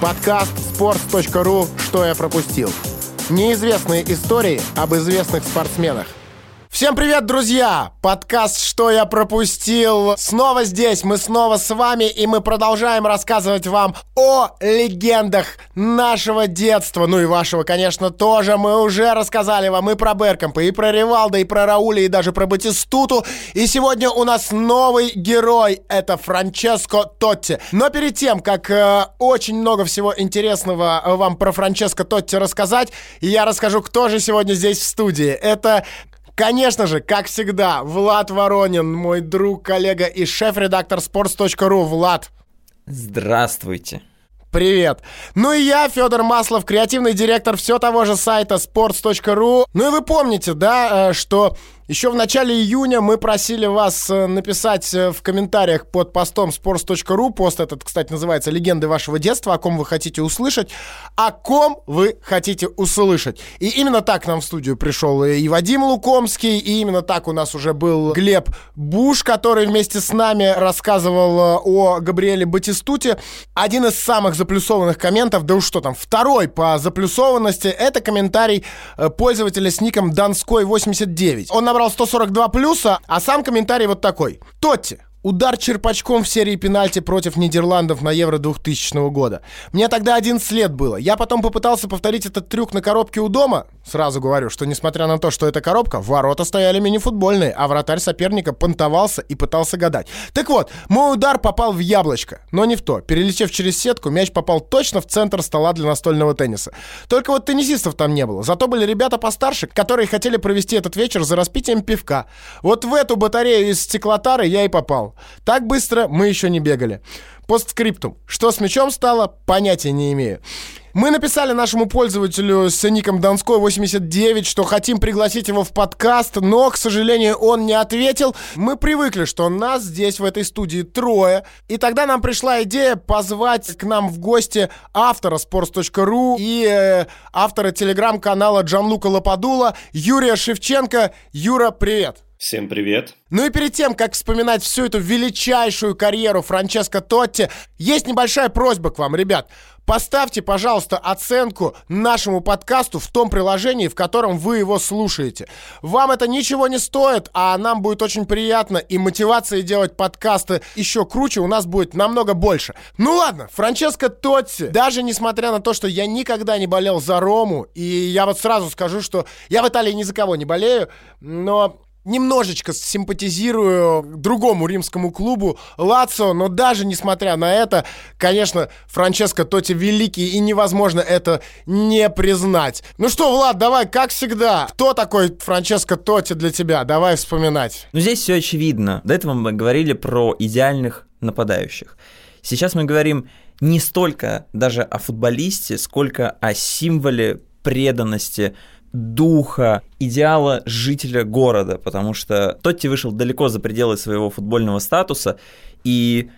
Подкаст sports.ru «Что я пропустил». Неизвестные истории об известных спортсменах. Всем привет, друзья! Подкаст «Что я пропустил» снова здесь, мы снова с вами, и мы продолжаем рассказывать вам о легендах нашего детства. Ну и вашего, конечно, тоже. Мы уже рассказали вам и про Беркомпа, и про Ривалда, и про Рауля, и даже про Батистуту. И сегодня у нас новый герой. Это Франческо Тотти. Но перед тем, как э, очень много всего интересного вам про Франческо Тотти рассказать, я расскажу, кто же сегодня здесь в студии. Это Конечно же, как всегда, Влад Воронин, мой друг, коллега и шеф-редактор sports.ru. Влад. Здравствуйте. Привет. Ну и я, Федор Маслов, креативный директор все того же сайта sports.ru. Ну и вы помните, да, э, что еще в начале июня мы просили вас э, написать э, в комментариях под постом sports.ru. Пост этот, кстати, называется «Легенды вашего детства», о ком вы хотите услышать, о ком вы хотите услышать. И именно так нам в студию пришел и Вадим Лукомский, и именно так у нас уже был Глеб Буш, который вместе с нами рассказывал э, о Габриэле Батистуте. Один из самых заплюсованных комментов, да уж что там, второй по заплюсованности, это комментарий пользователя с ником Донской89. Он набрал 142 плюса, а сам комментарий вот такой. Тотти, Удар черпачком в серии пенальти против Нидерландов на Евро 2000 года. Мне тогда 11 лет было. Я потом попытался повторить этот трюк на коробке у дома. Сразу говорю, что несмотря на то, что это коробка, ворота стояли мини-футбольные, а вратарь соперника понтовался и пытался гадать. Так вот, мой удар попал в яблочко, но не в то. Перелетев через сетку, мяч попал точно в центр стола для настольного тенниса. Только вот теннисистов там не было. Зато были ребята постарше, которые хотели провести этот вечер за распитием пивка. Вот в эту батарею из стеклотары я и попал. Так быстро мы еще не бегали. Постскриптум. Что с мячом стало, понятия не имею. Мы написали нашему пользователю с ником Донской 89, что хотим пригласить его в подкаст, но, к сожалению, он не ответил. Мы привыкли, что нас здесь в этой студии трое. И тогда нам пришла идея позвать к нам в гости автора sports.ru и э, автора телеграм-канала Джанлука Лопадула Юрия Шевченко. Юра, привет! Всем привет. Ну и перед тем, как вспоминать всю эту величайшую карьеру Франческо Тотти, есть небольшая просьба к вам, ребят. Поставьте, пожалуйста, оценку нашему подкасту в том приложении, в котором вы его слушаете. Вам это ничего не стоит, а нам будет очень приятно, и мотивация делать подкасты еще круче у нас будет намного больше. Ну ладно, Франческо Тотти, даже несмотря на то, что я никогда не болел за Рому, и я вот сразу скажу, что я в Италии ни за кого не болею, но немножечко симпатизирую другому римскому клубу Лацио, но даже несмотря на это, конечно, Франческо Тоти великий, и невозможно это не признать. Ну что, Влад, давай, как всегда, кто такой Франческо Тоти для тебя? Давай вспоминать. Ну здесь все очевидно. До этого мы говорили про идеальных нападающих. Сейчас мы говорим не столько даже о футболисте, сколько о символе преданности духа, идеала жителя города, потому что Тотти вышел далеко за пределы своего футбольного статуса и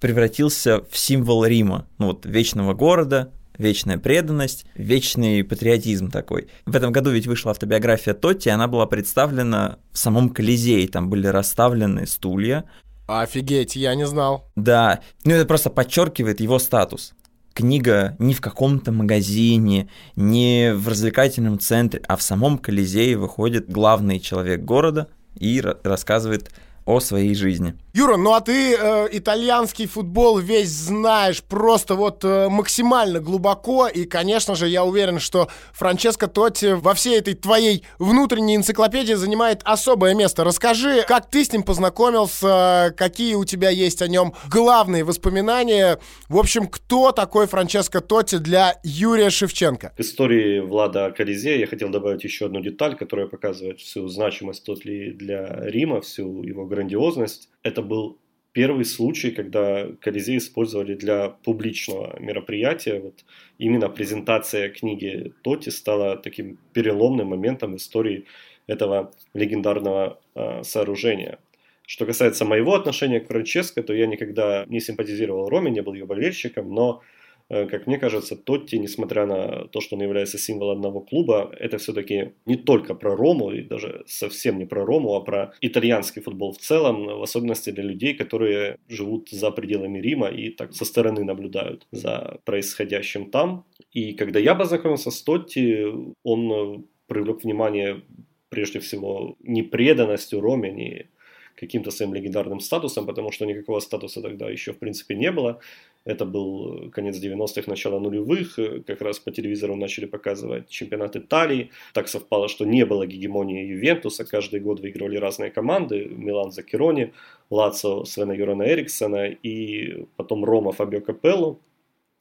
превратился в символ Рима, ну вот вечного города, вечная преданность, вечный патриотизм такой. В этом году ведь вышла автобиография Тотти, она была представлена в самом Колизее, там были расставлены стулья. Офигеть, я не знал. Да, ну это просто подчеркивает его статус книга не в каком-то магазине, не в развлекательном центре, а в самом Колизее выходит главный человек города и рассказывает о своей жизни. Юра, ну а ты э, итальянский футбол весь знаешь просто вот э, максимально глубоко, и, конечно же, я уверен, что Франческо Тотти во всей этой твоей внутренней энциклопедии занимает особое место. Расскажи, как ты с ним познакомился, какие у тебя есть о нем главные воспоминания. В общем, кто такой Франческо Тотти для Юрия Шевченко? К истории Влада Колизея я хотел добавить еще одну деталь, которая показывает всю значимость Тотли для Рима, всю его грандиозность. Это был первый случай, когда Колизей использовали для публичного мероприятия. Вот именно презентация книги Тоти стала таким переломным моментом в истории этого легендарного э, сооружения. Что касается моего отношения к Франческо, то я никогда не симпатизировал Роме, не был ее болельщиком, но как мне кажется, Тотти, несмотря на то, что он является символом одного клуба, это все-таки не только про Рому, и даже совсем не про Рому, а про итальянский футбол в целом, в особенности для людей, которые живут за пределами Рима и так со стороны наблюдают за происходящим там. И когда я познакомился с Тотти, он э, привлек внимание прежде всего не преданностью Роме, не каким-то своим легендарным статусом, потому что никакого статуса тогда еще в принципе не было. Это был конец 90-х, начало нулевых. Как раз по телевизору начали показывать чемпионат Италии. Так совпало, что не было гегемонии Ювентуса. Каждый год выигрывали разные команды. Милан за Керони, Лацо Свена Юрана Эриксона и потом Рома Фабио Капелло.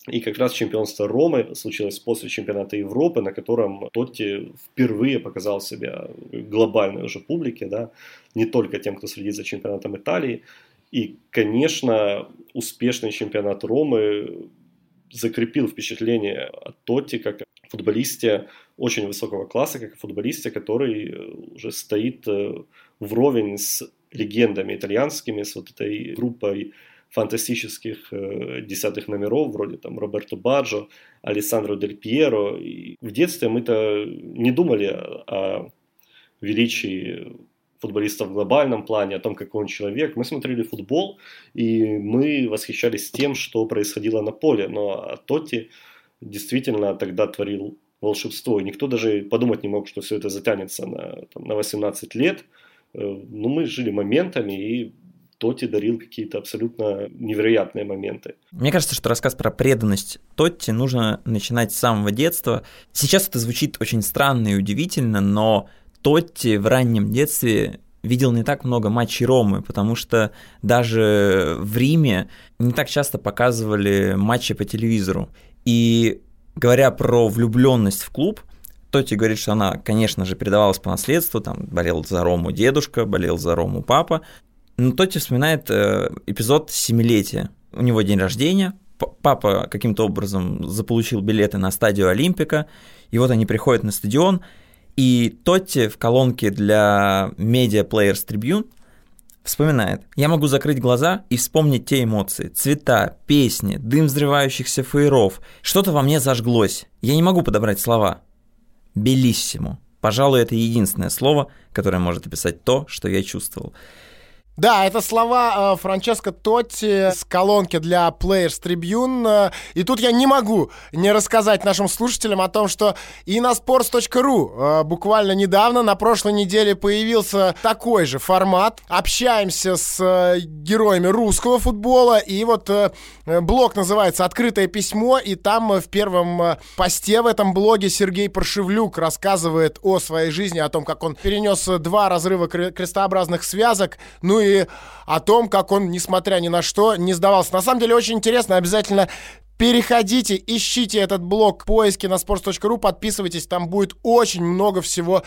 И как раз чемпионство Ромы случилось после чемпионата Европы, на котором Тотти впервые показал себя глобальной уже публике, да, не только тем, кто следит за чемпионатом Италии. И, конечно, успешный чемпионат Ромы закрепил впечатление о Тотти как футболисте очень высокого класса, как футболисте, который уже стоит э, вровень с легендами итальянскими, с вот этой группой фантастических э, десятых номеров, вроде там Роберто Баджо, Алессандро Дель Пьеро. И в детстве мы-то не думали о величии футболиста в глобальном плане, о том, какой он человек. Мы смотрели футбол, и мы восхищались тем, что происходило на поле. Но Тотти действительно тогда творил волшебство. И никто даже подумать не мог, что все это затянется на, там, на 18 лет. Э, ну, мы жили моментами, и Тотти дарил какие-то абсолютно невероятные моменты. Мне кажется, что рассказ про преданность Тотти нужно начинать с самого детства. Сейчас это звучит очень странно и удивительно, но Тотти в раннем детстве видел не так много матчей Ромы, потому что даже в Риме не так часто показывали матчи по телевизору. И говоря про влюбленность в клуб, Тотти говорит, что она, конечно же, передавалась по наследству, там болел за Рому дедушка, болел за Рому папа, но Тотти вспоминает э, эпизод семилетия. У него день рождения, папа каким-то образом заполучил билеты на стадию Олимпика, и вот они приходят на стадион, и Тотти в колонке для Media Players Tribune вспоминает. Я могу закрыть глаза и вспомнить те эмоции. Цвета, песни, дым взрывающихся фаеров. Что-то во мне зажглось. Я не могу подобрать слова. Белиссимо. Пожалуй, это единственное слово, которое может описать то, что я чувствовал. Да, это слова э, Франческо Тотти с колонки для Players Tribune. Э, и тут я не могу не рассказать нашим слушателям о том, что и на sports.ru э, буквально недавно, на прошлой неделе, появился такой же формат. Общаемся с э, героями русского футбола. И вот э, блог называется «Открытое письмо». И там э, в первом э, посте в этом блоге Сергей Паршевлюк рассказывает о своей жизни, о том, как он перенес два разрыва крестообразных связок. Ну и о том, как он, несмотря ни на что, не сдавался. На самом деле очень интересно, обязательно Переходите, ищите этот блог поиски на sports.ru, подписывайтесь, там будет очень много всего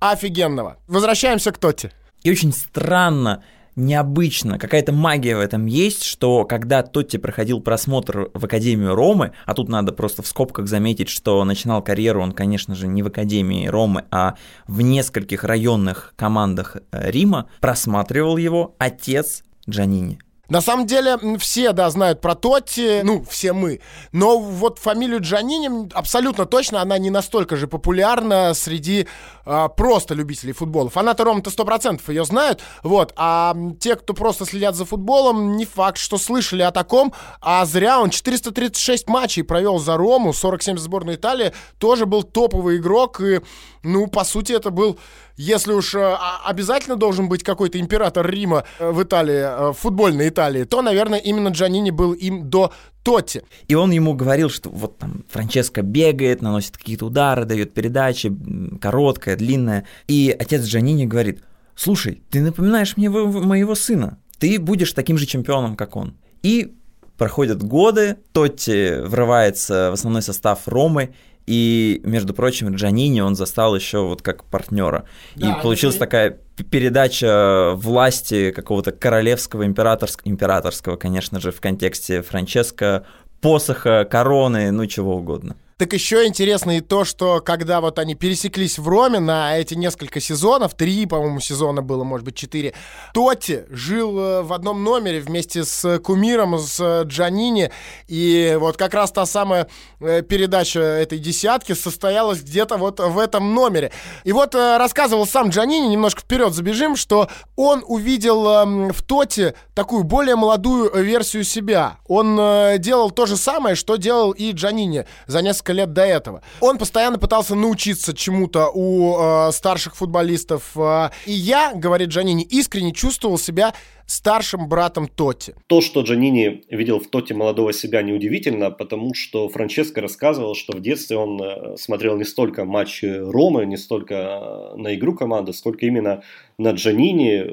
офигенного. Возвращаемся к Тоте. И очень странно, необычно, какая-то магия в этом есть, что когда Тотти проходил просмотр в Академию Ромы, а тут надо просто в скобках заметить, что начинал карьеру он, конечно же, не в Академии Ромы, а в нескольких районных командах э, Рима, просматривал его отец Джанини. На самом деле, все, да, знают про Тотти, ну, все мы. Но вот фамилию Джанини абсолютно точно, она не настолько же популярна среди а, просто любителей футбола. Фанаты Рома-то 100% ее знают, вот. А те, кто просто следят за футболом, не факт, что слышали о таком. А зря он 436 матчей провел за Рому, 47 сборной Италии, тоже был топовый игрок. И, ну, по сути, это был если уж э, обязательно должен быть какой-то император Рима э, в Италии, э, в футбольной Италии, то, наверное, именно Джанини был им до Тотти. И он ему говорил, что вот там Франческо бегает, наносит какие-то удары, дает передачи, короткая, длинная. И отец Джанини говорит, слушай, ты напоминаешь мне моего сына, ты будешь таким же чемпионом, как он. И проходят годы, Тотти врывается в основной состав Ромы, и, между прочим, Джанини он застал еще вот как партнера. Да, и получилась это... такая передача власти какого-то королевского, императорского, императорского, конечно же, в контексте Франческо, посоха, короны, ну чего угодно. Так еще интересно и то, что когда вот они пересеклись в Роме на эти несколько сезонов, три, по-моему, сезона было, может быть, четыре, Тоти жил э, в одном номере вместе с кумиром, с Джанини, и вот как раз та самая э, передача этой десятки состоялась где-то вот в этом номере. И вот э, рассказывал сам Джанини, немножко вперед забежим, что он увидел эм, в Тоте такую более молодую версию себя. Он делал то же самое, что делал и Джанини за несколько лет до этого. Он постоянно пытался научиться чему-то у э, старших футболистов. Э, и я, говорит Джанини, искренне чувствовал себя старшим братом Тоти. То, что Джанини видел в Тоти молодого себя, неудивительно, потому что Франческо рассказывал, что в детстве он э, смотрел не столько матчи Ромы, не столько э, на игру команды, сколько именно на Джанини.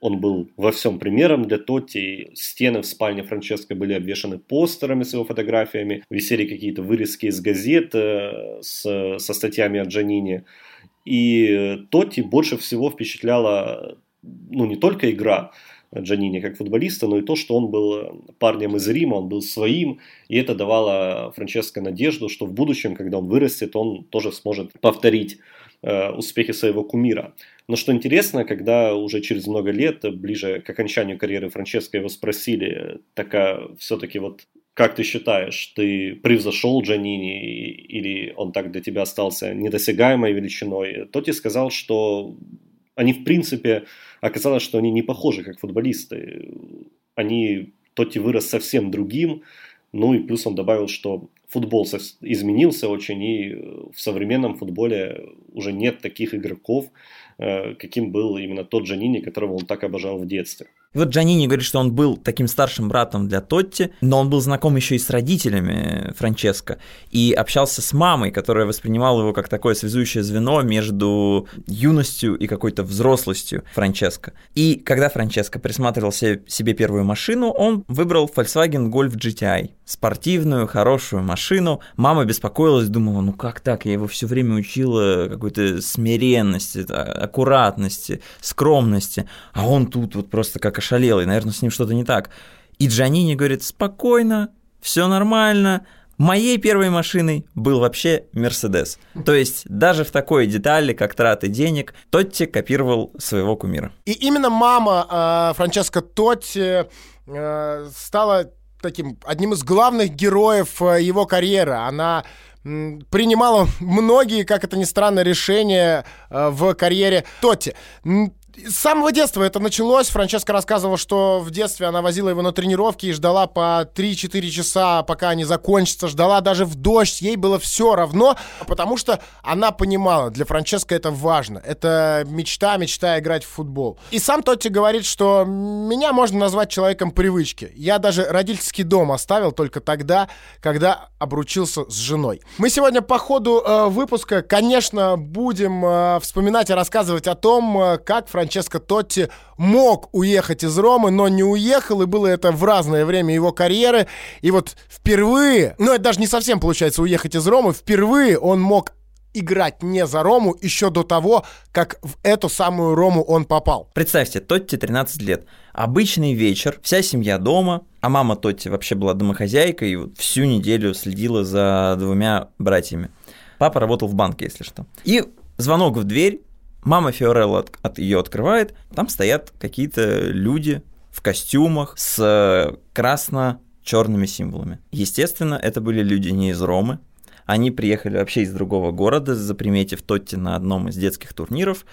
Он был во всем примером для Тоти. Стены в спальне Франческо были обвешаны постерами с его фотографиями, висели какие-то вырезки из газет э, с, со статьями о Джанини. И Тоти больше всего впечатляла ну, не только игра, Джанини как футболиста, но и то, что он был э, парнем из Рима, он был своим, и это давало Франческо надежду, что в будущем, когда он вырастет, он тоже сможет повторить э, успехи своего кумира. Но что интересно, когда уже через много лет, ближе к окончанию карьеры Франческо его спросили, такая все-таки вот как ты считаешь, ты превзошел Джанини или он так для тебя остался недосягаемой величиной? Тоти сказал, что они в принципе оказалось, что они не похожи как футболисты. Они, Тоти вырос совсем другим, ну и плюс он добавил, что футбол изменился очень, и в современном футболе уже нет таких игроков, э, каким был именно тот Джанини, которого он так обожал в детстве. И вот Джанини говорит, что он был таким старшим братом для Тотти, но он был знаком еще и с родителями Франческо и общался с мамой, которая воспринимала его как такое связующее звено между юностью и какой-то взрослостью Франческо. И когда Франческо присматривал себе первую машину, он выбрал Volkswagen Golf GTI. Спортивную, хорошую машину. Мама беспокоилась, думала, ну как так, я его все время учила какой-то смиренности, аккуратности, скромности, а он тут вот просто как ошалелый, наверное, с ним что-то не так. И Джанини говорит, спокойно, все нормально, Моей первой машиной был вообще Мерседес. То есть даже в такой детали, как траты денег, Тотти копировал своего кумира. И именно мама э, Франческо Тотти э, стала таким одним из главных героев э, его карьеры. Она принимала многие, как это ни странно, решения э, в карьере Тотти. С самого детства это началось. Франческа рассказывала, что в детстве она возила его на тренировки и ждала по 3-4 часа, пока они закончатся. Ждала даже в дождь. Ей было все равно, потому что она понимала, для Франческа это важно. Это мечта, мечта играть в футбол. И сам Тотти говорит, что меня можно назвать человеком привычки. Я даже родительский дом оставил только тогда, когда обручился с женой. Мы сегодня по ходу э, выпуска, конечно, будем э, вспоминать и рассказывать о том, э, как Франческа Франческо Тотти мог уехать из Ромы, но не уехал, и было это в разное время его карьеры. И вот впервые, ну это даже не совсем получается уехать из Ромы, впервые он мог играть не за Рому еще до того, как в эту самую Рому он попал. Представьте, Тотти 13 лет. Обычный вечер, вся семья дома, а мама Тотти вообще была домохозяйкой и вот всю неделю следила за двумя братьями. Папа работал в банке, если что. И звонок в дверь, Мама Фиорелла от, от ее открывает, там стоят какие-то люди в костюмах с э, красно-черными символами. Естественно, это были люди не из Ромы, они приехали вообще из другого города, заприметив Тотти на одном из детских турниров.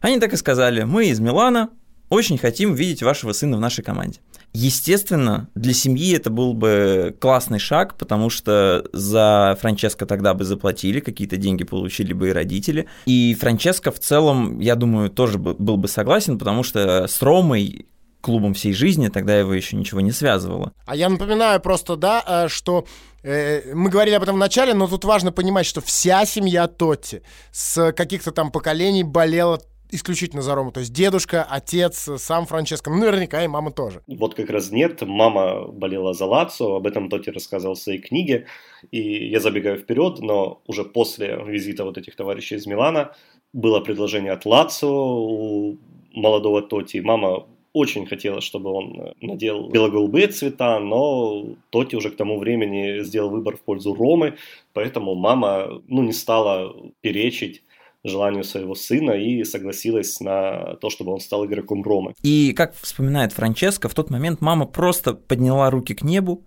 Они так и сказали, мы из Милана, очень хотим видеть вашего сына в нашей команде. Естественно, для семьи это был бы классный шаг, потому что за Франческо тогда бы заплатили, какие-то деньги получили бы и родители. И Франческо в целом, я думаю, тоже был бы согласен, потому что с Ромой клубом всей жизни, тогда его еще ничего не связывало. А я напоминаю просто, да, э, что э, мы говорили об этом в начале, но тут важно понимать, что вся семья Тотти с каких-то там поколений болела исключительно за Рому. То есть дедушка, отец, сам Франческо, ну, наверняка и мама тоже. Вот как раз нет. Мама болела за Лацо, об этом Тоти рассказывал в своей книге. И я забегаю вперед, но уже после визита вот этих товарищей из Милана было предложение от Лацо у молодого Тоти. Мама очень хотелось, чтобы он надел бело-голубые цвета, но Тоти уже к тому времени сделал выбор в пользу Ромы, поэтому мама ну, не стала перечить желанию своего сына и согласилась на то, чтобы он стал игроком Ромы. И, как вспоминает Франческо, в тот момент мама просто подняла руки к небу,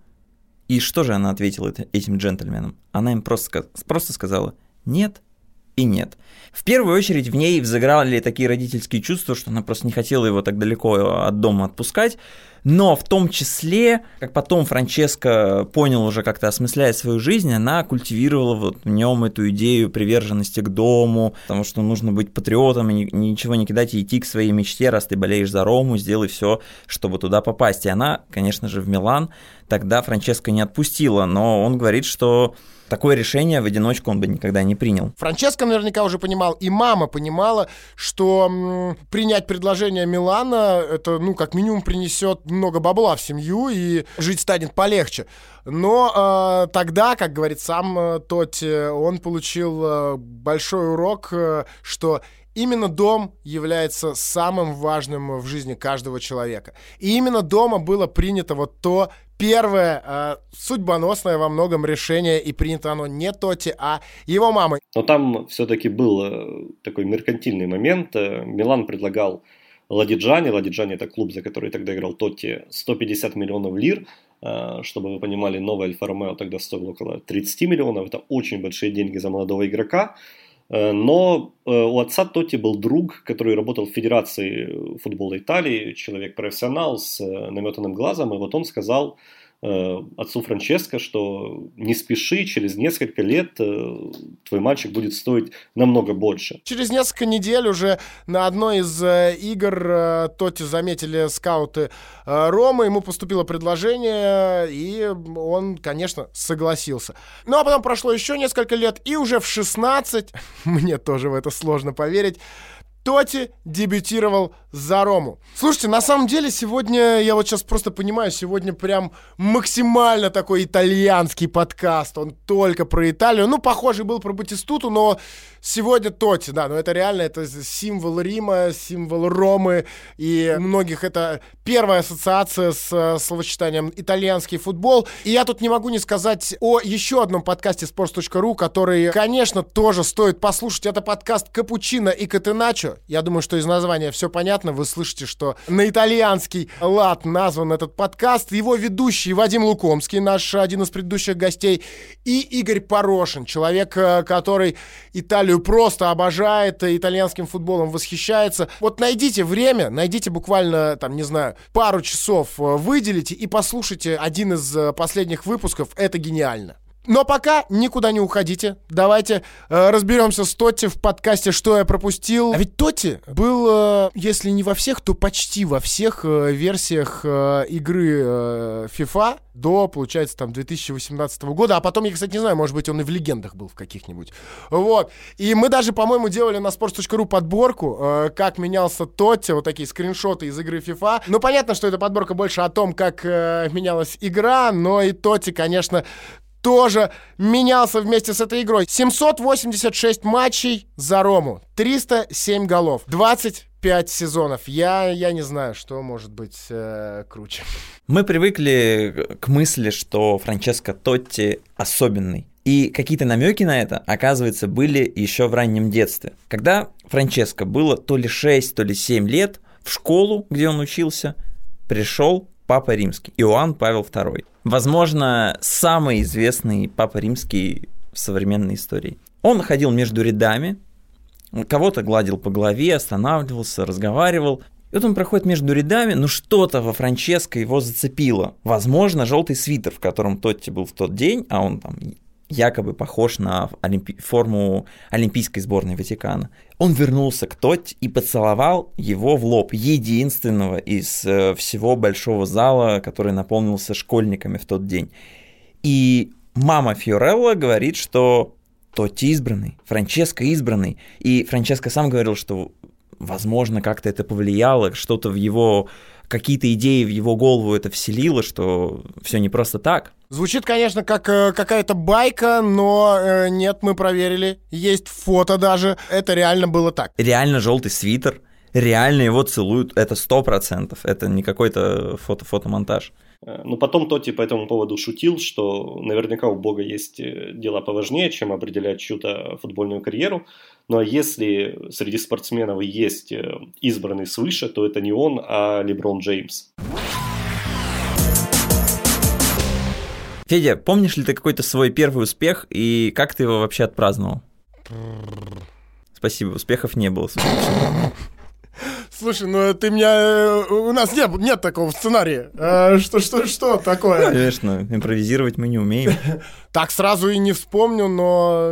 и что же она ответила этим джентльменам? Она им просто, просто сказала «нет, и нет. В первую очередь в ней взыграли такие родительские чувства, что она просто не хотела его так далеко от дома отпускать, но в том числе, как потом Франческо понял уже как-то осмысляя свою жизнь, она культивировала вот в нем эту идею приверженности к дому, потому что нужно быть патриотом и ничего не кидать и идти к своей мечте, раз ты болеешь за Рому, сделай все, чтобы туда попасть. И она, конечно же, в Милан тогда Франческо не отпустила, но он говорит, что такое решение в одиночку он бы никогда не принял. Франческо наверняка уже понимал, и мама понимала, что м, принять предложение Милана, это, ну, как минимум принесет много бабла в семью, и жить станет полегче. Но э, тогда, как говорит сам э, Тоти, он получил э, большой урок, э, что именно дом является самым важным в жизни каждого человека. И именно дома было принято вот то первое э, судьбоносное во многом решение, и принято оно не Тоти, а его мамой. Но там все-таки был э, такой меркантильный момент. Э, Милан предлагал Ладиджане, Ладиджане это клуб, за который тогда играл Тотти, 150 миллионов лир, э, чтобы вы понимали, новый Альфа Ромео тогда стоил около 30 миллионов, это очень большие деньги за молодого игрока, но у отца Тоти был друг, который работал в Федерации футбола Италии, человек-профессионал с наметанным глазом, и вот он сказал, Э, отцу Франческо, что не спеши, через несколько лет э, твой мальчик будет стоить намного больше. Через несколько недель уже на одной из э, игр Тоти заметили скауты Ромы, ему поступило предложение, и он, конечно, согласился. Ну а потом прошло еще несколько лет, и уже в 16, мне тоже в это сложно поверить, Тоти дебютировал за Рому. Слушайте, на самом деле сегодня, я вот сейчас просто понимаю, сегодня прям максимально такой итальянский подкаст. Он только про Италию. Ну, похожий был про Батистуту, но сегодня Тоти, да, но это реально, это символ Рима, символ Ромы, и у многих это первая ассоциация с э, словосочетанием итальянский футбол. И я тут не могу не сказать о еще одном подкасте sports.ru, который, конечно, тоже стоит послушать. Это подкаст Капучино и Катеначо. Я думаю, что из названия все понятно. Вы слышите, что на итальянский лад назван этот подкаст. Его ведущий Вадим Лукомский, наш один из предыдущих гостей, и Игорь Порошин, человек, э, который Италию просто обожает, итальянским футболом восхищается. Вот найдите время, найдите буквально, там, не знаю, пару часов, э, выделите и послушайте один из э, последних выпусков. Это гениально. Но пока никуда не уходите. Давайте э, разберемся с Тотти в подкасте «Что я пропустил». А ведь Тотти был, э, если не во всех, то почти во всех э, версиях э, игры э, FIFA до, получается, там 2018 года. А потом, я, кстати, не знаю, может быть, он и в легендах был в каких-нибудь. Вот. И мы даже, по-моему, делали на sports.ru подборку, э, как менялся Тотти, вот такие скриншоты из игры FIFA. Ну, понятно, что эта подборка больше о том, как э, менялась игра, но и Тотти, конечно, тоже менялся вместе с этой игрой. 786 матчей за Рому, 307 голов, 25 сезонов. Я, я не знаю, что может быть э, круче. Мы привыкли к мысли, что Франческо Тотти особенный. И какие-то намеки на это, оказывается, были еще в раннем детстве. Когда Франческо было то ли 6, то ли 7 лет, в школу, где он учился, пришел Папа Римский, Иоанн Павел II. Возможно, самый известный Папа Римский в современной истории. Он ходил между рядами, кого-то гладил по голове, останавливался, разговаривал. И вот он проходит между рядами, но что-то во Франческо его зацепило. Возможно, желтый свитер, в котором Тотти был в тот день, а он там якобы похож на олимпи... форму Олимпийской сборной Ватикана. Он вернулся к Тотти и поцеловал его в лоб, единственного из э, всего большого зала, который наполнился школьниками в тот день. И мама Фьорелла говорит, что Тотти избранный, Франческо избранный. И Франческо сам говорил, что, возможно, как-то это повлияло, что-то в его какие-то идеи в его голову это вселило, что все не просто так. Звучит, конечно, как э, какая-то байка, но э, нет, мы проверили. Есть фото даже. Это реально было так. Реально желтый свитер, реально его целуют, это сто процентов, это не какой-то фото фотомонтаж. Э, но потом Тоти по этому поводу шутил, что наверняка у Бога есть э, дела поважнее, чем определять чью-то футбольную карьеру. Ну а если среди спортсменов есть э, избранный свыше, то это не он, а Леброн Джеймс. Федя, помнишь ли ты какой-то свой первый успех и как ты его вообще отпраздновал? Спасибо, успехов не было. Слушай, ну ты меня... Э, у нас нет, нет такого сценария. А, что, что, что такое? Конечно, импровизировать мы не умеем. Так сразу и не вспомню, но,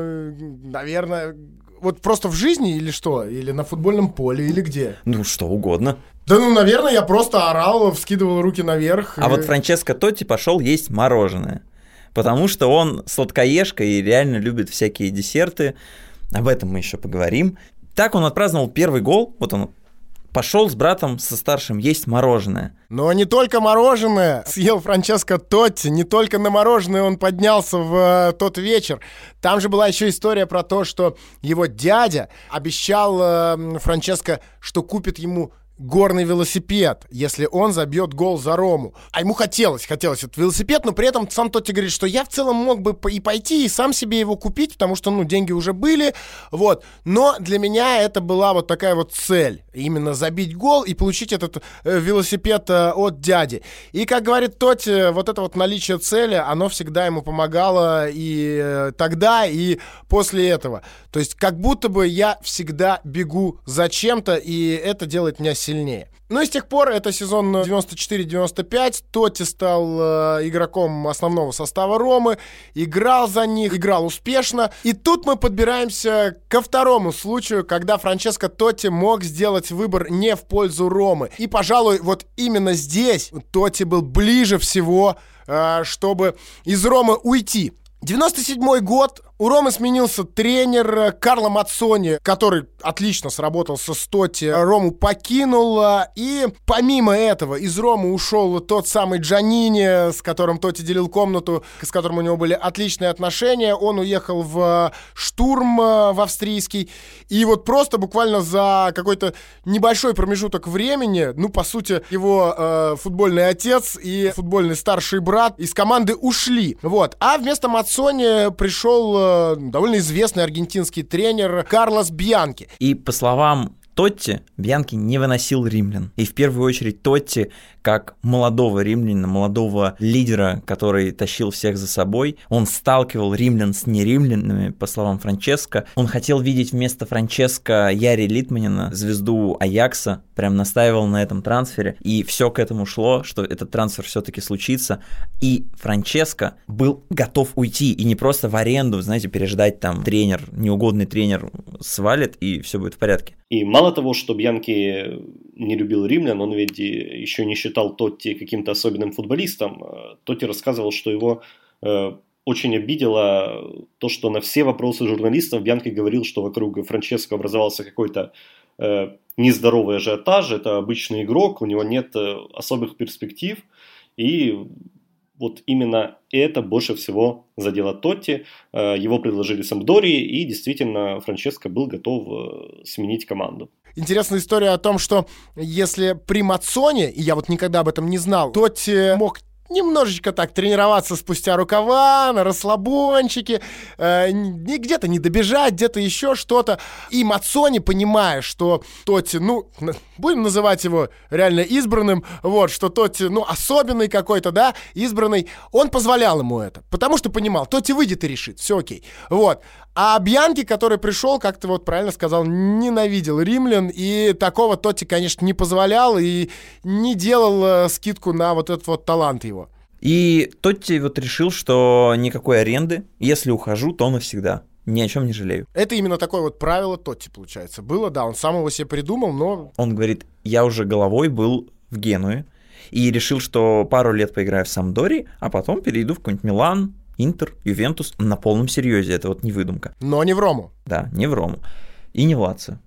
наверное, вот просто в жизни или что? Или на футбольном поле, или где? Ну, что угодно. Да ну, наверное, я просто орал, вскидывал руки наверх. А и... вот Франческо Тотти пошел есть мороженое. Потому что он сладкоежка и реально любит всякие десерты. Об этом мы еще поговорим. Так он отпраздновал первый гол. Вот он пошел с братом со старшим есть мороженое. Но не только мороженое съел Франческо Тотти, не только на мороженое он поднялся в э, тот вечер. Там же была еще история про то, что его дядя обещал э, Франческо, что купит ему горный велосипед, если он забьет гол за Рому. А ему хотелось, хотелось этот велосипед, но при этом сам Тотти говорит, что я в целом мог бы и пойти, и сам себе его купить, потому что, ну, деньги уже были, вот. Но для меня это была вот такая вот цель, именно забить гол и получить этот э, велосипед э, от дяди. И, как говорит Тотти, вот это вот наличие цели, оно всегда ему помогало и э, тогда, и после этого. То есть, как будто бы я всегда бегу за чем-то, и это делает меня сильнее. Ну и с тех пор, это сезон 94-95, Тоти стал э, игроком основного состава Ромы, играл за них, играл успешно. И тут мы подбираемся ко второму случаю, когда Франческо Тоти мог сделать выбор не в пользу Ромы. И, пожалуй, вот именно здесь Тоти был ближе всего, э, чтобы из Ромы уйти. 97 год, у Ромы сменился тренер э, Карло Мацони, который отлично сработал со Стоти. Рому покинул. Э, и помимо этого из Ромы ушел тот самый Джанини, с которым Тоти делил комнату, с которым у него были отличные отношения. Он уехал в штурм э, в австрийский. И вот просто буквально за какой-то небольшой промежуток времени, ну, по сути, его э, футбольный отец и футбольный старший брат из команды ушли. Вот. А вместо Мацони пришел довольно известный аргентинский тренер Карлос Бьянки. И по словам Тотти Бьянки не выносил римлян. И в первую очередь Тотти как молодого римлянина, молодого лидера, который тащил всех за собой. Он сталкивал римлян с неримлянами, по словам Франческо. Он хотел видеть вместо Франческо Яри Литманина, звезду Аякса, прям настаивал на этом трансфере. И все к этому шло, что этот трансфер все-таки случится. И Франческо был готов уйти, и не просто в аренду, знаете, переждать там тренер, неугодный тренер свалит, и все будет в порядке. И мало того, что Бьянки не любил римлян, он ведь еще не считал Тотти каким-то особенным футболистом. Тотти рассказывал, что его э, очень обидело то, что на все вопросы журналистов Бьянки говорил, что вокруг Франческо образовался какой-то э, нездоровый ажиотаж, это обычный игрок, у него нет э, особых перспектив, и вот именно это больше всего задело Тотти. Э, его предложили Самдории, и действительно Франческо был готов э, сменить команду. Интересная история о том, что если при Мацоне, и я вот никогда об этом не знал, Тотти мог немножечко так тренироваться спустя рукава, на расслабончике, э, где-то не добежать, где-то еще что-то. И Мацони, понимая, что Тоти, ну, будем называть его реально избранным, вот, что Тоти, ну, особенный какой-то, да, избранный, он позволял ему это, потому что понимал, Тоти выйдет и решит, все окей, вот. А Бьянки, который пришел, как ты вот правильно сказал, ненавидел римлян, и такого Тоти, конечно, не позволял и не делал э, скидку на вот этот вот талант его. И Тотти вот решил, что никакой аренды, если ухожу, то навсегда. Ни о чем не жалею. Это именно такое вот правило Тотти, получается. Было, да, он сам его себе придумал, но... Он говорит, я уже головой был в Генуе, и решил, что пару лет поиграю в Самдори, а потом перейду в какой-нибудь Милан, Интер, Ювентус на полном серьезе, это вот не выдумка. Но не в Рому. Да, не в Рому. И не в Лацио.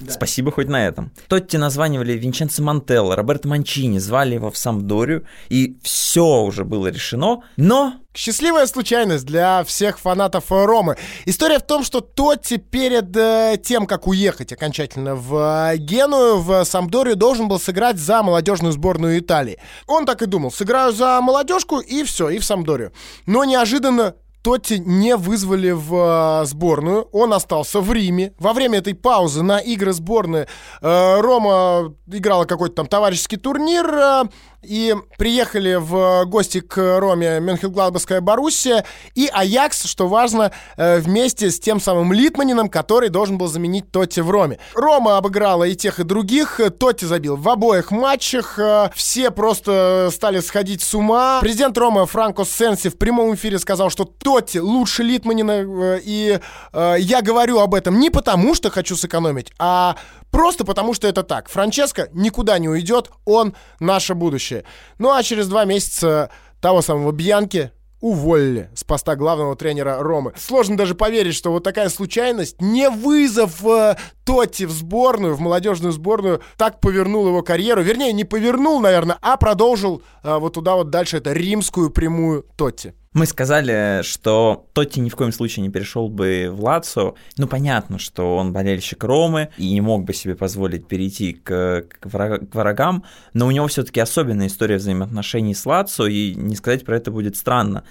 Да. Спасибо хоть на этом. Тотти названивали Винченцо Мантелло, Роберто Манчини, звали его в Самдорию, и все уже было решено, но Счастливая случайность для всех фанатов Ромы. История в том, что Тотти перед э, тем, как уехать окончательно в э, Геную, в Самдорию, должен был сыграть за молодежную сборную Италии. Он так и думал, сыграю за молодежку и все, и в Самдорию. Но неожиданно Тотти не вызвали в э, сборную, он остался в Риме. Во время этой паузы на игры сборной э, Рома играла какой-то там товарищеский турнир, э, и приехали в гости к Роме Мюнхенгладбасская Боруссия и Аякс, что важно, э, вместе с тем самым Литманином, который должен был заменить Тотти в Роме. Рома обыграла и тех, и других. Тотти забил в обоих матчах. Э, все просто стали сходить с ума. Президент Рома Франко Сенси в прямом эфире сказал, что Тотти лучше Литманина. Э, и я говорю об этом не потому, что хочу сэкономить, а Просто потому, что это так. Франческо никуда не уйдет, он наше будущее. Ну а через два месяца того самого Бьянки уволили с поста главного тренера Ромы. Сложно даже поверить, что вот такая случайность, не вызов э, Тотти в сборную, в молодежную сборную, так повернул его карьеру. Вернее, не повернул, наверное, а продолжил э, вот туда вот дальше это римскую прямую Тотти. Мы сказали, что Тотти ни в коем случае не перешел бы в Лацо. Ну, понятно, что он болельщик Ромы и не мог бы себе позволить перейти к, к, врагам, но у него все-таки особенная история взаимоотношений с Лацо, и не сказать про это будет странно.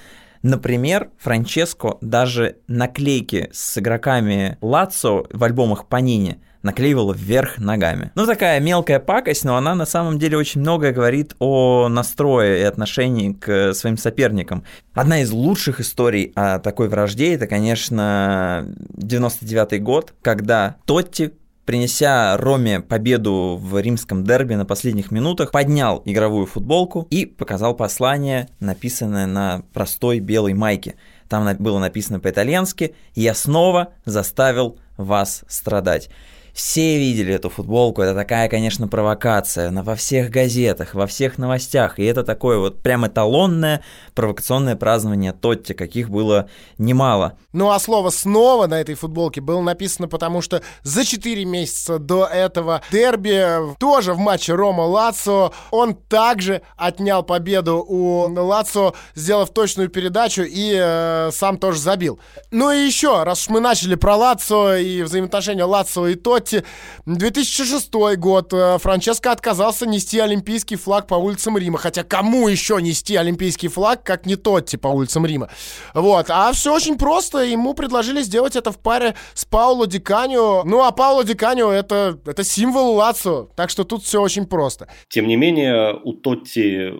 Например, Франческо даже наклейки с игроками Лацо в альбомах Панини наклеивала вверх ногами. Ну, такая мелкая пакость, но она на самом деле очень многое говорит о настрое и отношении к своим соперникам. Одна из лучших историй о такой вражде, это, конечно, 99 год, когда Тотти принеся Роме победу в римском дерби на последних минутах, поднял игровую футболку и показал послание, написанное на простой белой майке. Там было написано по-итальянски «Я снова заставил вас страдать». Все видели эту футболку, это такая, конечно, провокация, но во всех газетах, во всех новостях, и это такое вот прям эталонное провокационное празднование Тотти, каких было немало. Ну а слово «снова» на этой футболке было написано, потому что за 4 месяца до этого дерби, тоже в матче Рома-Лацо, он также отнял победу у Лацо, сделав точную передачу и э, сам тоже забил. Ну и еще, раз уж мы начали про Лацо и взаимоотношения Лацо и Тотти, Лотти. 2006 год. Э, Франческо отказался нести олимпийский флаг по улицам Рима. Хотя кому еще нести олимпийский флаг, как не Тотти по улицам Рима? Вот. А все очень просто. Ему предложили сделать это в паре с Пауло Диканио. Ну, а Пауло Диканио это, это символ Лацо. Так что тут все очень просто. Тем не менее, у Тотти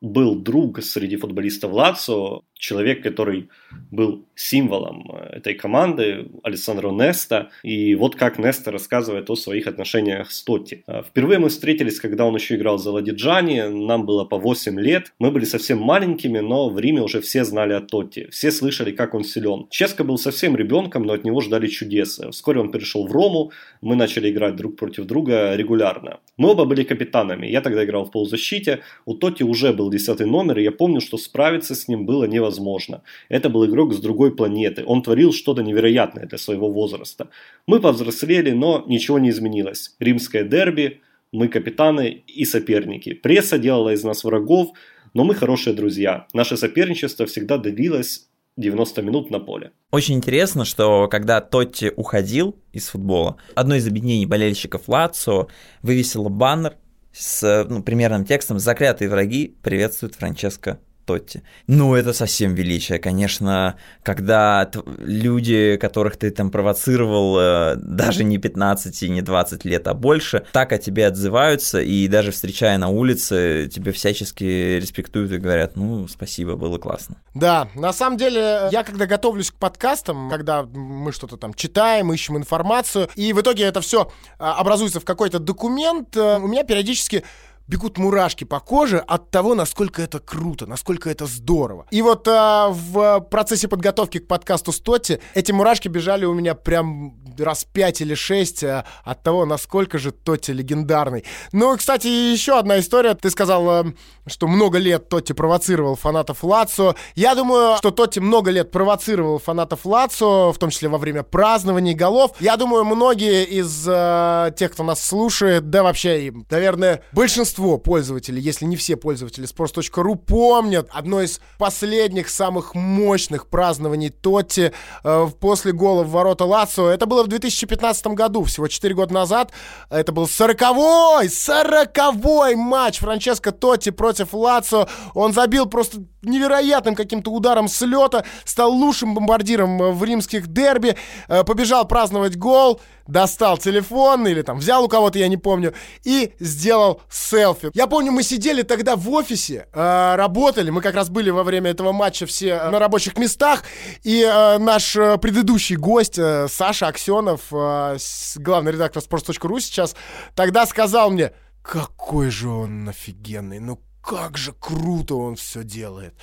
был друг среди футболистов Лацо, человек, который был символом э, этой команды, Александро Неста. И вот как Неста рассказывает о своих отношениях с Тотти. Э, впервые мы встретились, когда он еще играл за Ладиджани. Нам было по 8 лет. Мы были совсем маленькими, но в Риме уже все знали о Тотти. Все слышали, как он силен. Ческо был совсем ребенком, но от него ждали чудеса. Вскоре он перешел в Рому. Мы начали играть друг против друга регулярно. Мы оба были капитанами. Я тогда играл в полузащите. У Тотти уже был 10 номер, и я помню, что справиться с ним было невозможно невозможно. Это был игрок с другой планеты. Он творил что-то невероятное для своего возраста. Мы повзрослели, но ничего не изменилось. Римское дерби, мы капитаны и соперники. Пресса делала из нас врагов, но мы хорошие друзья. Наше соперничество всегда длилось 90 минут на поле. Очень интересно, что когда Тотти уходил из футбола, одно из объединений болельщиков Лацо вывесило баннер с ну, примерным текстом «Заклятые враги приветствуют Франческо Тотти. Ну, это совсем величие, конечно, когда люди, которых ты там провоцировал э, даже не 15 и не 20 лет, а больше, так о тебе отзываются, и даже встречая на улице, тебе всячески респектуют и говорят, ну, спасибо, было классно. Да, на самом деле, я когда готовлюсь к подкастам, когда мы что-то там читаем, ищем информацию, и в итоге это все а, образуется в какой-то документ, э, у меня периодически бегут мурашки по коже от того, насколько это круто, насколько это здорово. И вот а, в процессе подготовки к подкасту Стоти эти мурашки бежали у меня прям раз пять или шесть а, от того, насколько же Тотти легендарный. Ну, кстати, еще одна история. Ты сказал, а, что много лет Тотти провоцировал фанатов Лацо. Я думаю, что Тотти много лет провоцировал фанатов Лацо, в том числе во время празднований голов. Я думаю, многие из э, тех, кто нас слушает, да вообще, наверное, большинство пользователей, если не все пользователи sports.ru, помнят одно из последних самых мощных празднований Тотти э, после гола в ворота Лацо. Это было в 2015 году, всего 4 года назад. Это был 40-й, 40-й матч Франческо Тотти против Лацо. Он забил просто невероятным каким-то ударом с лета, стал лучшим бомбардиром в римских дерби, э, побежал праздновать гол, достал телефон или там взял у кого-то, я не помню, и сделал селфи. Я помню, мы сидели тогда в офисе, э, работали, мы как раз были во время этого матча все э, на рабочих местах, и наш предыдущий гость Саша Аксенов, главный редактор sports.ru сейчас, тогда сказал мне, какой же он офигенный, ну как же круто он все делает.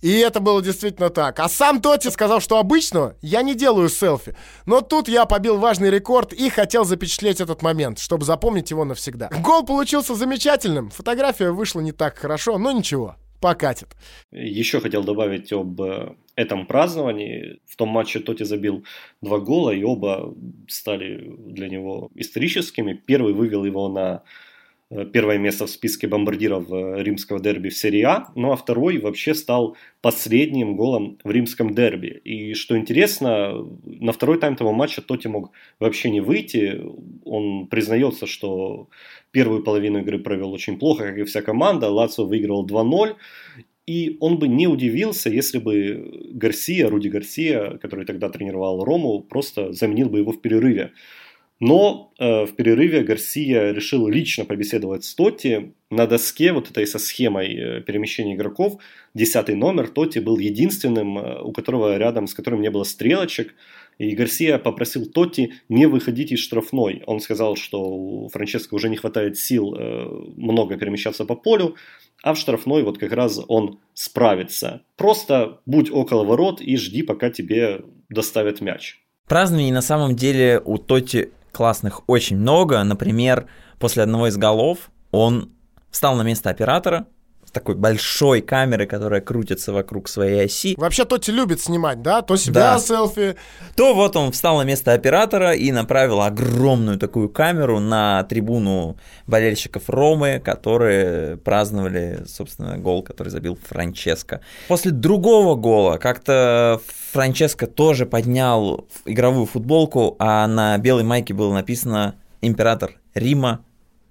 И это было действительно так. А сам Тоти сказал, что обычно я не делаю селфи. Но тут я побил важный рекорд и хотел запечатлеть этот момент, чтобы запомнить его навсегда. Гол получился замечательным. Фотография вышла не так хорошо, но ничего, покатит. Еще хотел добавить об э, этом праздновании. В том матче Тоти забил два гола, и оба стали для него историческими. Первый вывел его на первое место в списке бомбардиров э, римского дерби в серии А, ну а второй вообще стал последним голом в римском дерби. И что интересно, на второй тайм того матча Тоти мог вообще не выйти. Он признается, что первую половину игры провел очень плохо, как и вся команда. Лацио выиграл 2-0. И он бы не удивился, если бы Гарсия, Руди Гарсия, который тогда тренировал Рому, просто заменил бы его в перерыве. Но э, в перерыве Гарсия решил лично побеседовать с Тоти. На доске вот этой со схемой э, перемещения игроков десятый номер Тоти был единственным, э, у которого рядом с которым не было стрелочек. И Гарсия попросил Тоти не выходить из штрафной. Он сказал, что у Франческо уже не хватает сил э, много перемещаться по полю, а в штрафной вот как раз он справится. Просто будь около ворот и жди, пока тебе доставят мяч. Празднований на самом деле у Тоти классных очень много. Например, после одного из голов он встал на место оператора, с такой большой камерой, которая крутится вокруг своей оси. Вообще Тоти любит снимать, да? То себя да. селфи. То вот он встал на место оператора и направил огромную такую камеру на трибуну болельщиков Ромы, которые праздновали, собственно, гол, который забил Франческо. После другого гола как-то Франческо тоже поднял игровую футболку, а на белой майке было написано «Император Рима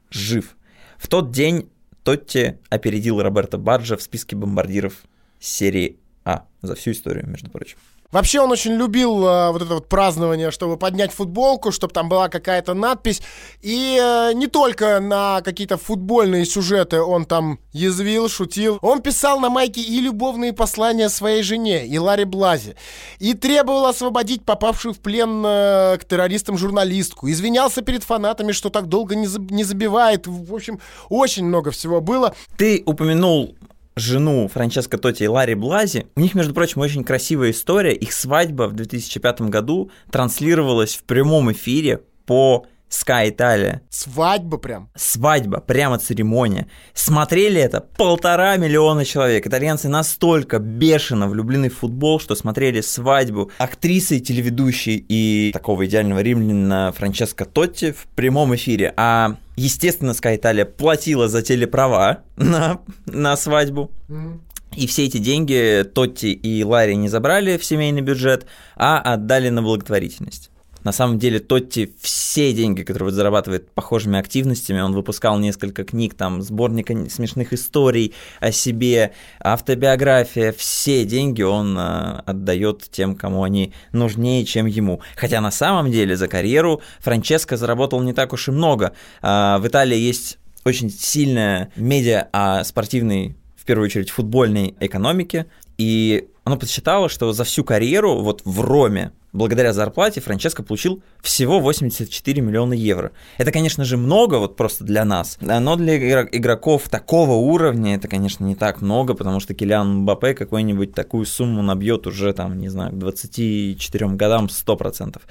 жив». В тот день Тотти опередил Роберта Баджа в списке бомбардиров серии А за всю историю, между прочим. Вообще он очень любил э, вот это вот празднование, чтобы поднять футболку, чтобы там была какая-то надпись. И э, не только на какие-то футбольные сюжеты он там язвил, шутил. Он писал на майке и любовные послания своей жене, и Ларе Блази. И требовал освободить попавшую в плен э, к террористам журналистку. Извинялся перед фанатами, что так долго не, заб- не забивает. В общем, очень много всего было. Ты упомянул жену Франческо Тоти и Ларри Блази. У них, между прочим, очень красивая история. Их свадьба в 2005 году транслировалась в прямом эфире по Sky Italia. Свадьба прям? Свадьба, прямо церемония. Смотрели это полтора миллиона человек. Итальянцы настолько бешено влюблены в футбол, что смотрели свадьбу актрисы, телеведущей и такого идеального римлянина Франческо Тотти в прямом эфире. А естественно, Sky Italia платила за телеправа на, на свадьбу. И все эти деньги Тотти и Ларри не забрали в семейный бюджет, а отдали на благотворительность. На самом деле Тотти все деньги, которые зарабатывает похожими активностями, он выпускал несколько книг, там сборника смешных историй о себе, автобиография, все деньги он э, отдает тем, кому они нужнее, чем ему. Хотя на самом деле за карьеру Франческо заработал не так уж и много. Э, в Италии есть очень сильная медиа о спортивной, в первую очередь, футбольной экономике, и Оно подсчитало, что за всю карьеру вот в Роме благодаря зарплате Франческо получил всего 84 миллиона евро. Это, конечно же, много вот просто для нас, но для игроков такого уровня это, конечно, не так много, потому что Килиан Мбаппе какую-нибудь такую сумму набьет уже там, не знаю, к 24 годам 100%. Угу.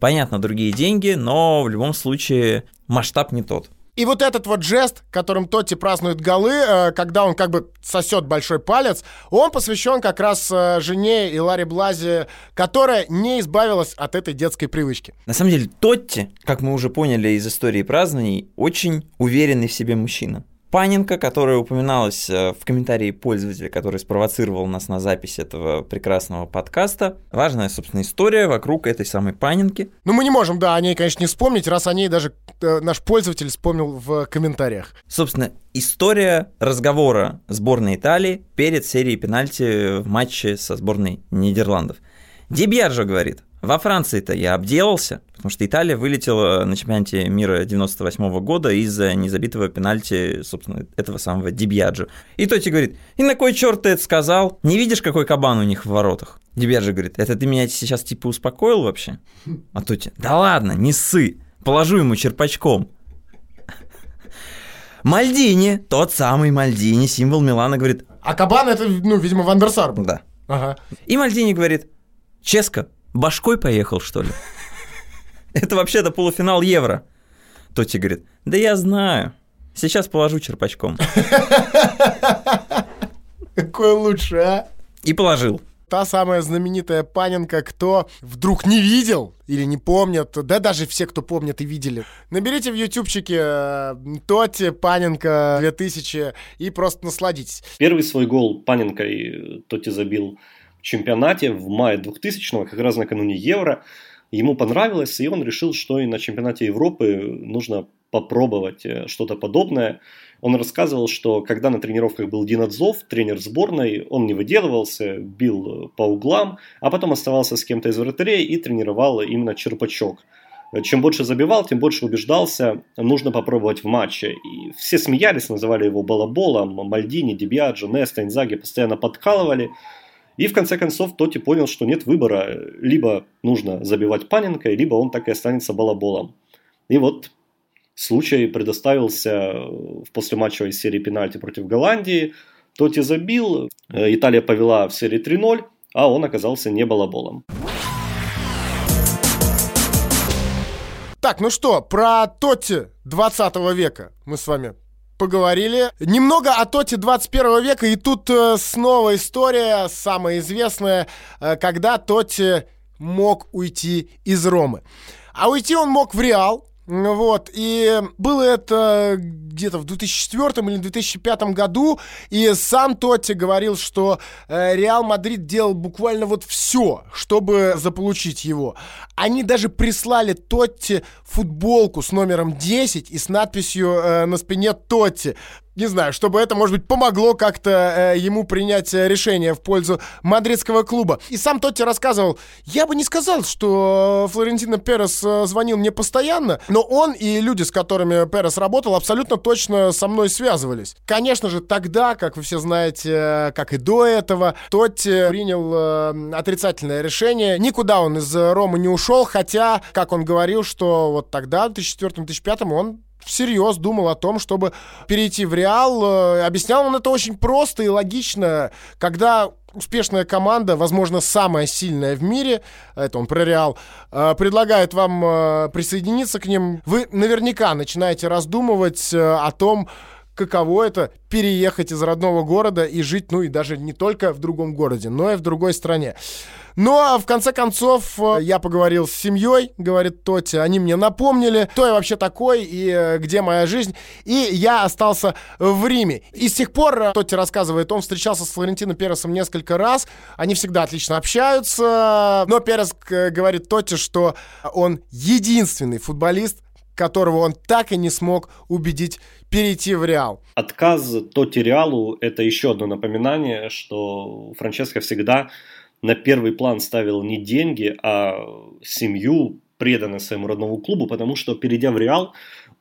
Понятно, другие деньги, но в любом случае масштаб не тот. И вот этот вот жест, которым Тотти празднует голы, э, когда он как бы сосет большой палец, он посвящен как раз э, жене Иларе Блази, которая не избавилась от этой детской привычки. На самом деле Тотти, как мы уже поняли из истории празднований, очень уверенный в себе мужчина. Паненко, которая упоминалась э, в комментарии пользователя, который спровоцировал нас на запись этого прекрасного подкаста. Важная, собственно, история вокруг этой самой Паненки. Ну, мы не можем, да, о ней, конечно, не вспомнить, раз о ней даже э, наш пользователь вспомнил в комментариях. Собственно, история разговора сборной Италии перед серией пенальти в матче со сборной Нидерландов. Ди говорит, во Франции-то я обделался, потому что Италия вылетела на чемпионате мира 98 года из-за незабитого пенальти, собственно, этого самого Дибьяджо. И Тоти говорит, и на кой черт ты это сказал? Не видишь, какой кабан у них в воротах? Дибьяджо говорит, это ты меня сейчас типа успокоил вообще? А Тоти, да ладно, не ссы, положу ему черпачком. Мальдини, тот самый Мальдини, символ Милана, говорит... А кабан это, ну, видимо, Вандерсар был. Да. Ага. И Мальдини говорит, Ческо, башкой поехал, что ли? Это вообще-то полуфинал Евро. Тоти говорит, да я знаю. Сейчас положу черпачком. Какой лучше, а? И положил. Та самая знаменитая Паненко, кто вдруг не видел или не помнит, да даже все, кто помнит и видели. Наберите в ютубчике э, Тоти Паненко 2000 и просто насладитесь. Первый свой гол Паненко и Тоти забил чемпионате в мае 2000-го, как раз накануне Евро. Ему понравилось, и он решил, что и на чемпионате Европы нужно попробовать э, что-то подобное. Он рассказывал, что когда на тренировках был Динадзов, тренер сборной, он не выделывался, бил по углам, а потом оставался с кем-то из вратарей и тренировал именно черпачок. Чем больше забивал, тем больше убеждался, нужно попробовать в матче. И все смеялись, называли его балаболом, Мальдини, Дебиаджо, Неста, Инзаги постоянно подкалывали. И в конце концов Тоти понял, что нет выбора. Либо нужно забивать Паненко, либо он так и останется балаболом. И вот случай предоставился в послематчевой серии пенальти против Голландии. Тоти забил, э, Италия повела в серии 3-0, а он оказался не балаболом. Так, ну что, про Тоти 20 века мы с вами поговорили. Немного о Тоте 21 века, и тут э, снова история, самая известная, э, когда Тоти мог уйти из Ромы. А уйти он мог в Реал, вот, и было это где-то в 2004 или 2005 году, и сам Тотти говорил, что э, Реал Мадрид делал буквально вот все, чтобы заполучить его. Они даже прислали Тотти футболку с номером 10 и с надписью э, на спине Тотти не знаю, чтобы это, может быть, помогло как-то э, ему принять э, решение в пользу мадридского клуба. И сам Тотти рассказывал, я бы не сказал, что Флорентино Перес э, звонил мне постоянно, но он и люди, с которыми Перес работал, абсолютно точно со мной связывались. Конечно же, тогда, как вы все знаете, э, как и до этого, Тотти принял э, отрицательное решение. Никуда он из Ромы не ушел, хотя, как он говорил, что вот тогда, в 2004-2005, он всерьез думал о том, чтобы перейти в Реал. Э, объяснял он это очень просто и логично, когда успешная команда, возможно, самая сильная в мире, это он про Реал, э, предлагает вам э, присоединиться к ним, вы наверняка начинаете раздумывать о том, каково это переехать из родного города и жить, ну и даже не только в другом городе, но и в другой стране. Ну а в конце концов э, я поговорил с семьей, говорит Тоти, они мне напомнили, кто я вообще такой и э, где моя жизнь, и я остался в Риме. И с тех пор, э, Тоти рассказывает, он встречался с Флорентино Пересом несколько раз, они всегда отлично общаются, но Перес говорит Тоти, что он единственный футболист, которого он так и не смог убедить перейти в Реал. Отказ Тоти Реалу – это еще одно напоминание, что Франческо всегда на первый план ставил не деньги, а семью, преданность своему родному клубу, потому что, перейдя в Реал,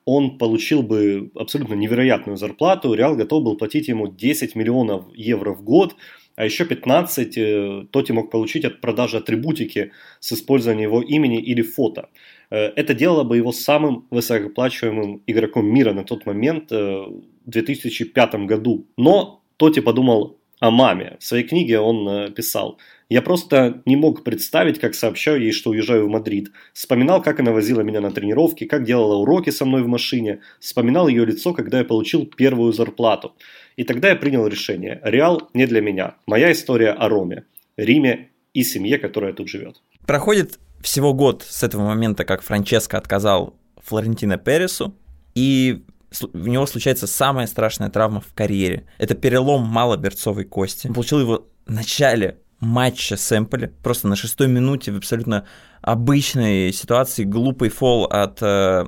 он получил бы абсолютно невероятную зарплату. Реал готов был платить ему 10 миллионов евро в год. а еще 15 э, Тоти мог получить от продажи атрибутики с использованием его имени или фото. Э, это делало бы его самым высокооплачиваемым игроком мира на тот момент э, в 2005 году. Но Тоти подумал о маме. В своей книге он писал «Я просто не мог представить, как сообщаю ей, что уезжаю в Мадрид. Вспоминал, как она возила меня на тренировки, как делала уроки со мной в машине. Вспоминал ее лицо, когда я получил первую зарплату. И тогда я принял решение. Реал не для меня. Моя история о Роме, Риме и семье, которая тут живет. Проходит всего год с этого момента, как Франческо отказал Флорентино Пересу, и у него случается самая страшная травма в карьере. Это перелом малоберцовой кости. Он получил его в начале матча с Эмполи, просто на шестой минуте в абсолютно обычной ситуации, глупый фол от э,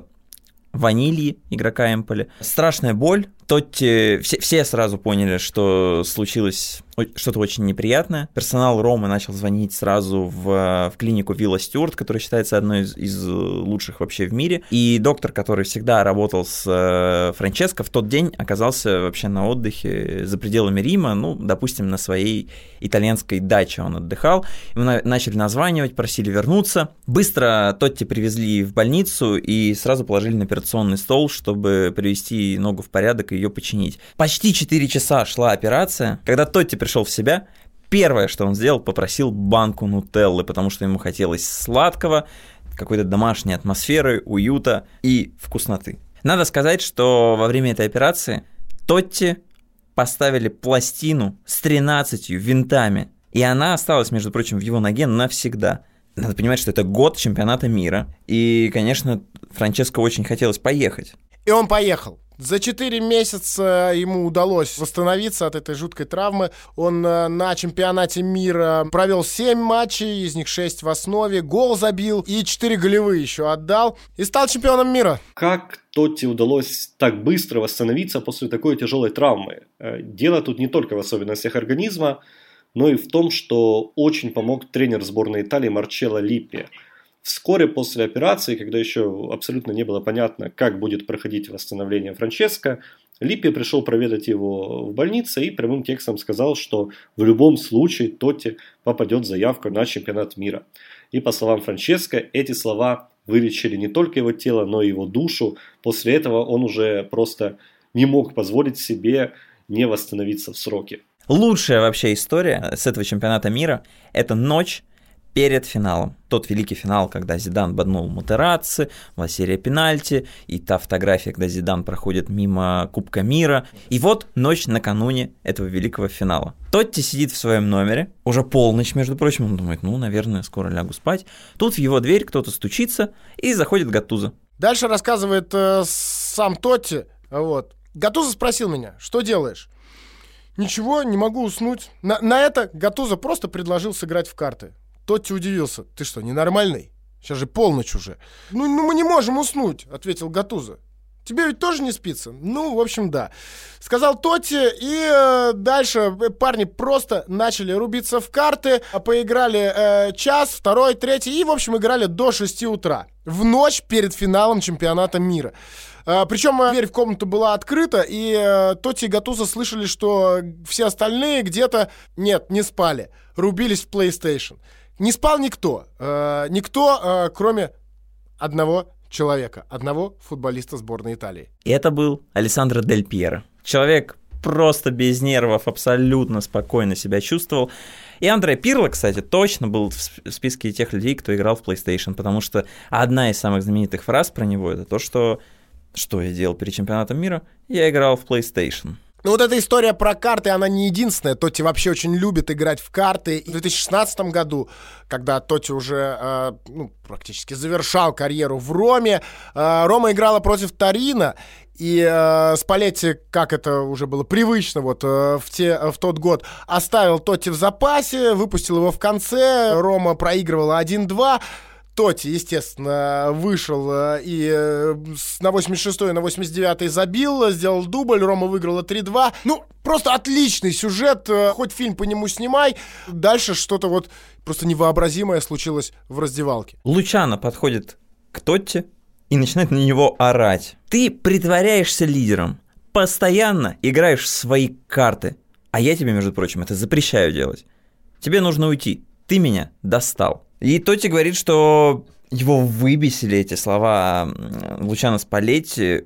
Ванильи, игрока Эмполи. Страшная боль, Тотти, все, все сразу поняли, что случилось что-то очень неприятное. Персонал Ромы начал звонить сразу в, в клинику Вилла Стюарт, которая считается одной из, из лучших вообще в мире. И доктор, который всегда работал с э, Франческо, в тот день оказался вообще на отдыхе за пределами Рима, ну, допустим, на своей итальянской даче он отдыхал. Ему на, начали названивать, просили вернуться. Быстро Тотти привезли в больницу и сразу положили на операционный стол, чтобы привести ногу в порядок и ее починить. Почти 4 часа шла операция. Когда Тотти пришел в себя, первое, что он сделал, попросил банку нутеллы, потому что ему хотелось сладкого, какой-то домашней атмосферы, уюта и вкусноты. Надо сказать, что во время этой операции Тотти поставили пластину с 13 винтами, и она осталась, между прочим, в его ноге навсегда. Надо понимать, что это год чемпионата мира, и, конечно, Франческо очень хотелось поехать. И он поехал. За 4 месяца ему удалось восстановиться от этой жуткой травмы. Он э, на чемпионате мира провел 7 матчей, из них 6 в основе, гол забил и 4 голевые еще отдал и стал чемпионом мира. Как Тотти удалось так быстро восстановиться после такой тяжелой травмы? Э, дело тут не только в особенностях организма, но и в том, что очень помог тренер сборной Италии Марчелло Липпи. Вскоре после операции, когда еще абсолютно не было понятно, как будет проходить восстановление Франческо, Липпи пришел проведать его в больнице и прямым текстом сказал, что в любом случае Тотти попадет заявку на чемпионат мира. И по словам Франческо, эти слова вылечили не только его тело, но и его душу. После этого он уже просто не мог позволить себе не восстановиться в сроки. Лучшая вообще история с этого чемпионата мира – это ночь перед финалом. Тот великий финал, когда Зидан боднул Матераци, была серия пенальти, и та фотография, когда Зидан проходит мимо Кубка мира. И вот ночь накануне этого великого финала. Тотти сидит в своем номере, уже полночь, между прочим, он думает, ну, наверное, скоро лягу спать. Тут в его дверь кто-то стучится, и заходит Гатуза. Дальше рассказывает э, сам Тотти, вот. Гатуза спросил меня, что делаешь? Ничего, не могу уснуть. На, на это Гатуза просто предложил сыграть в карты. Тотти удивился. «Ты что, ненормальный? Сейчас же полночь уже». «Ну, ну мы не можем уснуть», — ответил Гатуза. Тебе ведь тоже не спится? Ну, в общем, да. Сказал Тотти, и э, дальше парни просто начали рубиться в карты, поиграли э, час, второй, третий, и, в общем, играли до 6 утра. В ночь перед финалом чемпионата мира. Э, причем э, дверь в комнату была открыта, и э, Тотти и Гатуза слышали, что все остальные где-то, нет, не спали, рубились в PlayStation. Не спал никто. Э, никто, э, кроме одного человека, одного футболиста сборной Италии. И это был Александро Дель Пьеро. Человек просто без нервов, абсолютно спокойно себя чувствовал. И Андре Пирло, кстати, точно был в списке тех людей, кто играл в PlayStation, потому что одна из самых знаменитых фраз про него это то, что что я делал перед чемпионатом мира? Я играл в PlayStation. Ну вот эта история про карты, она не единственная. Тоти вообще очень любит играть в карты. И в 2016 году, когда Тоти уже э, ну, практически завершал карьеру в Роме, э, Рома играла против Тарина. И э, Спалетти, как это уже было привычно вот э, в, те, в тот год, оставил Тоти в запасе, выпустил его в конце. Рома проигрывала 1-2. Тоти, естественно, вышел э, и э, на 86-й, на 89-й забил, сделал дубль, Рома выиграла 3-2. Ну, просто отличный сюжет, э, хоть фильм по нему снимай. Дальше что-то вот просто невообразимое случилось в раздевалке. Лучано подходит к Тотти и начинает на него орать. Ты притворяешься лидером, постоянно играешь в свои карты, А я тебе, между прочим, это запрещаю делать. Тебе нужно уйти. Ты меня достал. И Тоти говорит, что его выбесили эти слова Лучана Спалетти.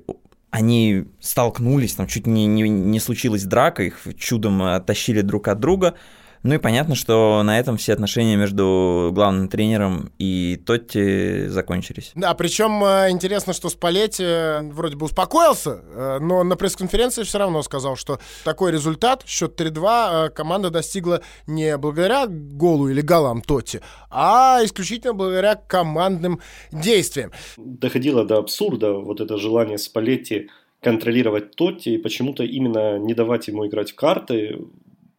Они столкнулись, там чуть не, не, не случилась драка, их чудом оттащили друг от друга. Ну и понятно, что на этом все отношения между главным тренером и Тотти закончились. Да, причем э, интересно, что Спалетти э, вроде бы успокоился, э, но на пресс-конференции все равно сказал, что такой результат, счет 3-2, команда достигла не благодаря голу или голам Тотти, а исключительно благодаря командным действиям. Доходило до абсурда вот это желание Спалетти контролировать Тотти и почему-то именно не давать ему играть в карты,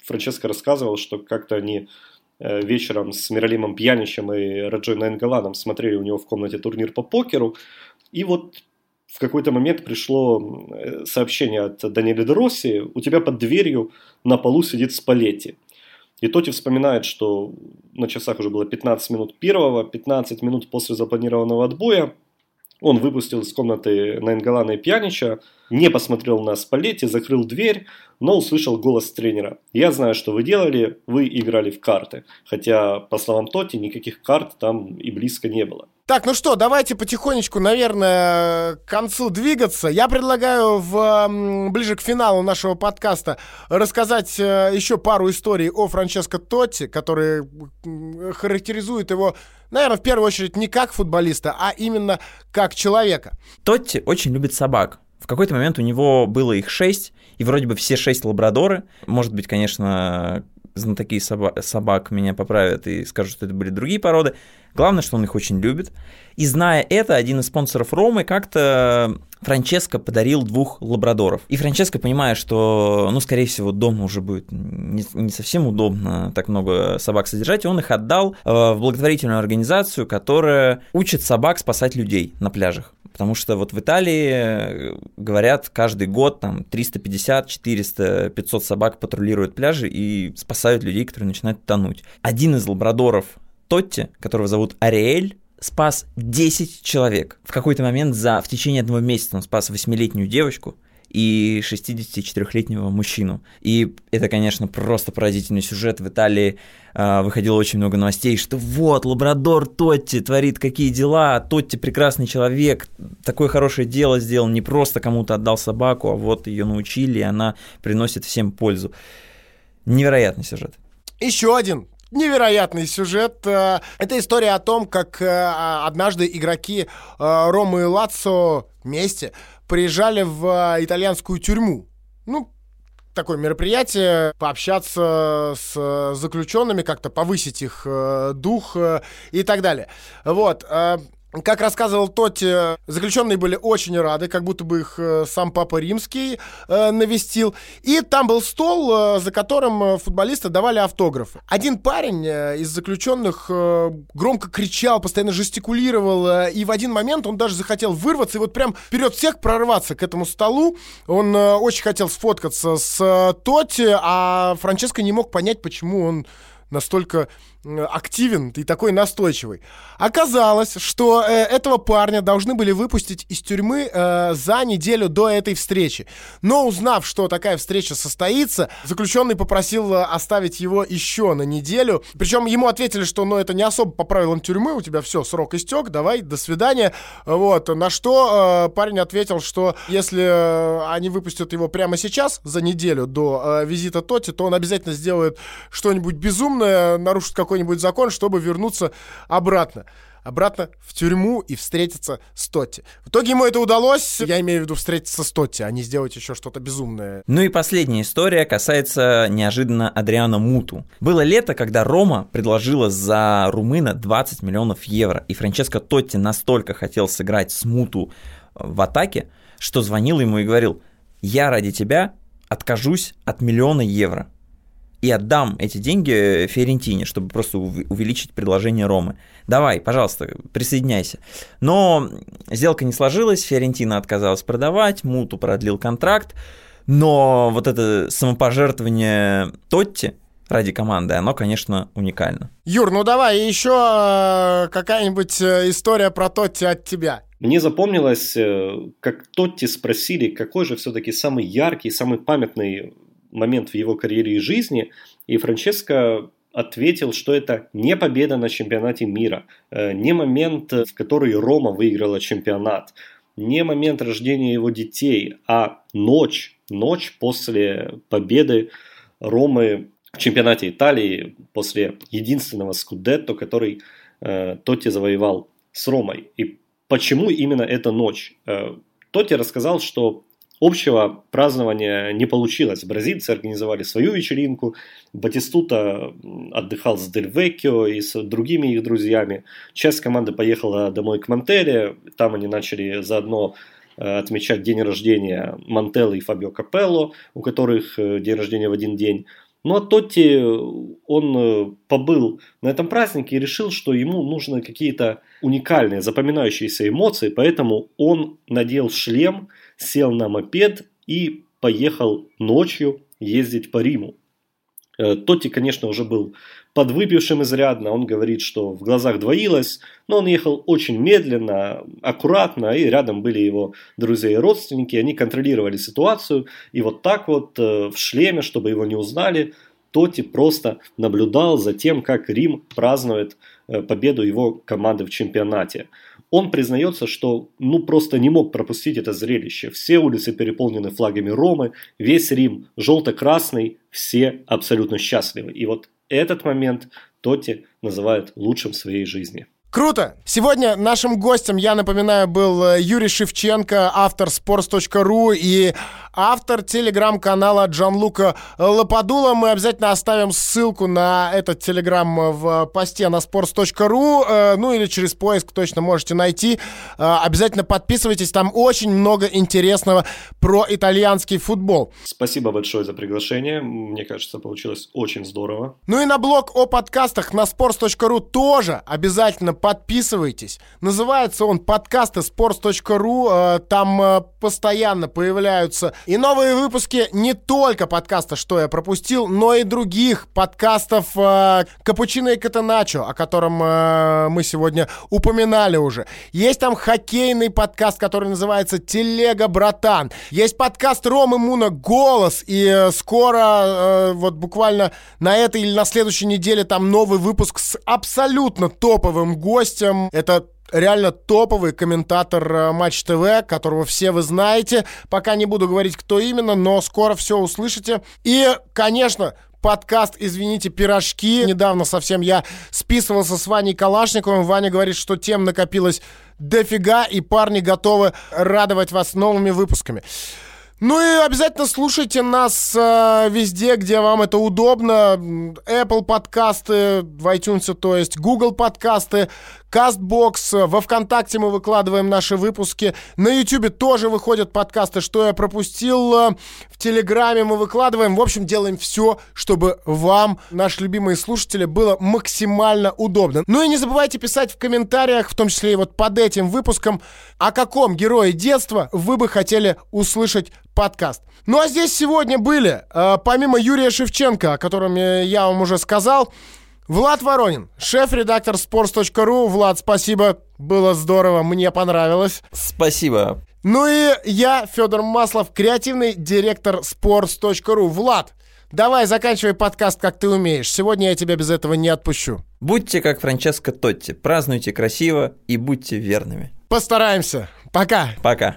Франческо рассказывал, что как-то они э, вечером с Миралимом Пьяничем и Раджой Найнгаланом смотрели у него в комнате турнир по покеру, и вот в какой-то момент пришло э, сообщение от Даниэля Деросси, у тебя под дверью на полу сидит Спалетти. И Тоти вспоминает, что на часах уже было 15 минут первого, 15 минут после запланированного отбоя. Он выпустил из комнаты Найнгалана и Пьянича, не посмотрел на Спалетти, закрыл дверь, но услышал голос тренера. «Я знаю, что вы делали, вы играли в карты». Хотя, по словам Тоти, никаких карт там и близко не было. Так, ну что, давайте потихонечку, наверное, к концу двигаться. Я предлагаю в, ближе к финалу нашего подкаста рассказать э, еще пару историй о Франческо Тотти, которые характеризуют его, наверное, в первую очередь не как футболиста, а именно как человека. Тотти очень любит собак. В какой-то момент у него было их шесть, и вроде бы все шесть лабрадоры. Может быть, конечно, знатоки соба- собак меня поправят и скажут, что это были другие породы. Главное, что он их очень любит. И зная это, один из спонсоров Ромы как-то Франческо подарил двух лабрадоров. И Франческо, понимая, что, ну, скорее всего, дома уже будет не, не совсем удобно так много собак содержать, он их отдал э, в благотворительную организацию, которая учит собак спасать людей на пляжах. Потому что вот в Италии, э, говорят, каждый год там 350, 400, 500 собак патрулируют пляжи и спасают людей, которые начинают тонуть. Один из лабрадоров Тотти, которого зовут Ариэль, спас 10 человек. В какой-то момент за, в течение одного месяца он спас 8-летнюю девочку, и 64-летнего мужчину. И это, конечно, просто поразительный сюжет. В Италии э, выходило очень много новостей, что вот, лабрадор Тотти творит какие дела, Тотти прекрасный человек, такое хорошее дело сделал, не просто кому-то отдал собаку, а вот ее научили, и она приносит всем пользу. Невероятный сюжет. Еще один невероятный сюжет. Э, это история о том, как э, однажды игроки э, Ромы и Лацо вместе приезжали в итальянскую тюрьму. Ну, такое мероприятие, пообщаться с заключенными, как-то повысить их дух и так далее. Вот. Как рассказывал Тотти, заключенные были очень рады, как будто бы их э, сам Папа Римский э, навестил. И там был стол, э, за которым футболисты давали автографы. Один парень из заключенных громко кричал, постоянно жестикулировал, и в один момент он даже захотел вырваться и вот прям вперед всех прорваться к этому столу. Он очень хотел сфоткаться с Тотти, а Франческо не мог понять, почему он настолько активен и такой настойчивый. Оказалось, что э, этого парня должны были выпустить из тюрьмы э, за неделю до этой встречи. Но узнав, что такая встреча состоится, заключенный попросил э, оставить его еще на неделю. Причем ему ответили, что ну, это не особо по правилам тюрьмы, у тебя все, срок истек, давай, до свидания. Вот. На что э, парень ответил, что если э, они выпустят его прямо сейчас, за неделю до э, визита Тоти, то он обязательно сделает что-нибудь безумное, нарушит какой какой-нибудь закон, чтобы вернуться обратно обратно в тюрьму и встретиться с Тотти. В итоге ему это удалось, я имею в виду встретиться с Тотти, а не сделать еще что-то безумное. Ну и последняя история касается неожиданно Адриана Муту. Было лето, когда Рома предложила за румына 20 миллионов евро, и Франческо Тотти настолько хотел сыграть с Муту в атаке, что звонил ему и говорил, я ради тебя откажусь от миллиона евро и отдам эти деньги Фиорентине, чтобы просто увеличить предложение Ромы. Давай, пожалуйста, присоединяйся. Но сделка не сложилась, Фиорентина отказалась продавать, Муту продлил контракт, но вот это самопожертвование Тотти ради команды, оно, конечно, уникально. Юр, ну давай еще э, какая-нибудь э, история про Тотти от тебя. Мне запомнилось, э, как Тотти спросили, какой же все-таки самый яркий, самый памятный момент в его карьере и жизни, и Франческо ответил, что это не победа на чемпионате мира, э, не момент, в который Рома выиграла чемпионат, не момент рождения его детей, а ночь, ночь после победы Ромы в чемпионате Италии, после единственного скудетто, который э, Тотти завоевал с Ромой. И почему именно эта ночь? Э, Тотти рассказал, что Общего празднования не получилось. Бразильцы организовали свою вечеринку, Батистута отдыхал с Дель Веккио и с другими их друзьями. Часть команды поехала домой к Монтеле, там они начали заодно э, отмечать день рождения Мантеллы и Фабио Капелло, у которых э, день рождения в один день. Ну а Тотти, он э, побыл на этом празднике и решил, что ему нужны какие-то уникальные, запоминающиеся эмоции, поэтому он надел шлем – сел на мопед и поехал ночью ездить по Риму. Э, Тотти, конечно, уже был подвыпившим изрядно, он говорит, что в глазах двоилось, но он ехал очень медленно, аккуратно, и рядом были его друзья и родственники, они контролировали ситуацию, и вот так вот э, в шлеме, чтобы его не узнали, Тотти просто наблюдал за тем, как Рим празднует э, победу его команды в чемпионате. Он признается, что ну просто не мог пропустить это зрелище. Все улицы переполнены флагами Ромы, весь Рим желто-красный, все абсолютно счастливы. И вот этот момент Тоти называет лучшим в своей жизни. Круто! Сегодня нашим гостем, я напоминаю, был э, Юрий Шевченко, автор sports.ru и автор телеграм-канала Джанлука Лопадула. Мы обязательно оставим ссылку на этот телеграм в посте на sports.ru, э, ну или через поиск точно можете найти. Э, обязательно подписывайтесь, там очень много интересного про итальянский футбол. Спасибо большое за приглашение, мне кажется, получилось очень здорово. Ну и на блог о подкастах на sports.ru тоже обязательно подписывайтесь. Называется он подкасты sports.ru. Э, там постоянно появляются и новые выпуски не только подкаста «Что я пропустил», но и других подкастов э, «Капучино и Катаначо», о котором мы сегодня упоминали уже. Есть там хоккейный подкаст, который называется «Телега, братан». Есть подкаст Ромы Муна «Голос», и скоро, вот буквально на этой или на следующей неделе там новый выпуск с абсолютно топовым гостем. Это реально топовый комментатор э, Матч ТВ, которого все вы знаете. Пока не буду говорить, кто именно, но скоро все услышите. И, конечно, подкаст «Извините, пирожки». Недавно совсем я списывался с Ваней Калашниковым. Ваня говорит, что тем накопилось дофига, и парни готовы радовать вас новыми выпусками. Ну и обязательно слушайте нас э, везде, где вам это удобно. Apple подкасты в iTunes, то есть Google подкасты, CastBox. Во ВКонтакте мы выкладываем наши выпуски. На YouTube тоже выходят подкасты, что я пропустил. В Телеграме мы выкладываем. В общем, делаем все, чтобы вам, наши любимые слушатели, было максимально удобно. Ну и не забывайте писать в комментариях, в том числе и вот под этим выпуском, о каком герое детства вы бы хотели услышать подкаст. Ну а здесь сегодня были, э, помимо Юрия Шевченко, о котором я вам уже сказал, Влад Воронин, шеф-редактор sports.ru. Влад, спасибо, было здорово, мне понравилось. Спасибо. Ну и я, Федор Маслов, креативный директор sports.ru. Влад, давай заканчивай подкаст, как ты умеешь. Сегодня я тебя без этого не отпущу. Будьте как Франческо Тотти, празднуйте красиво и будьте верными. Постараемся. Пока. Пока.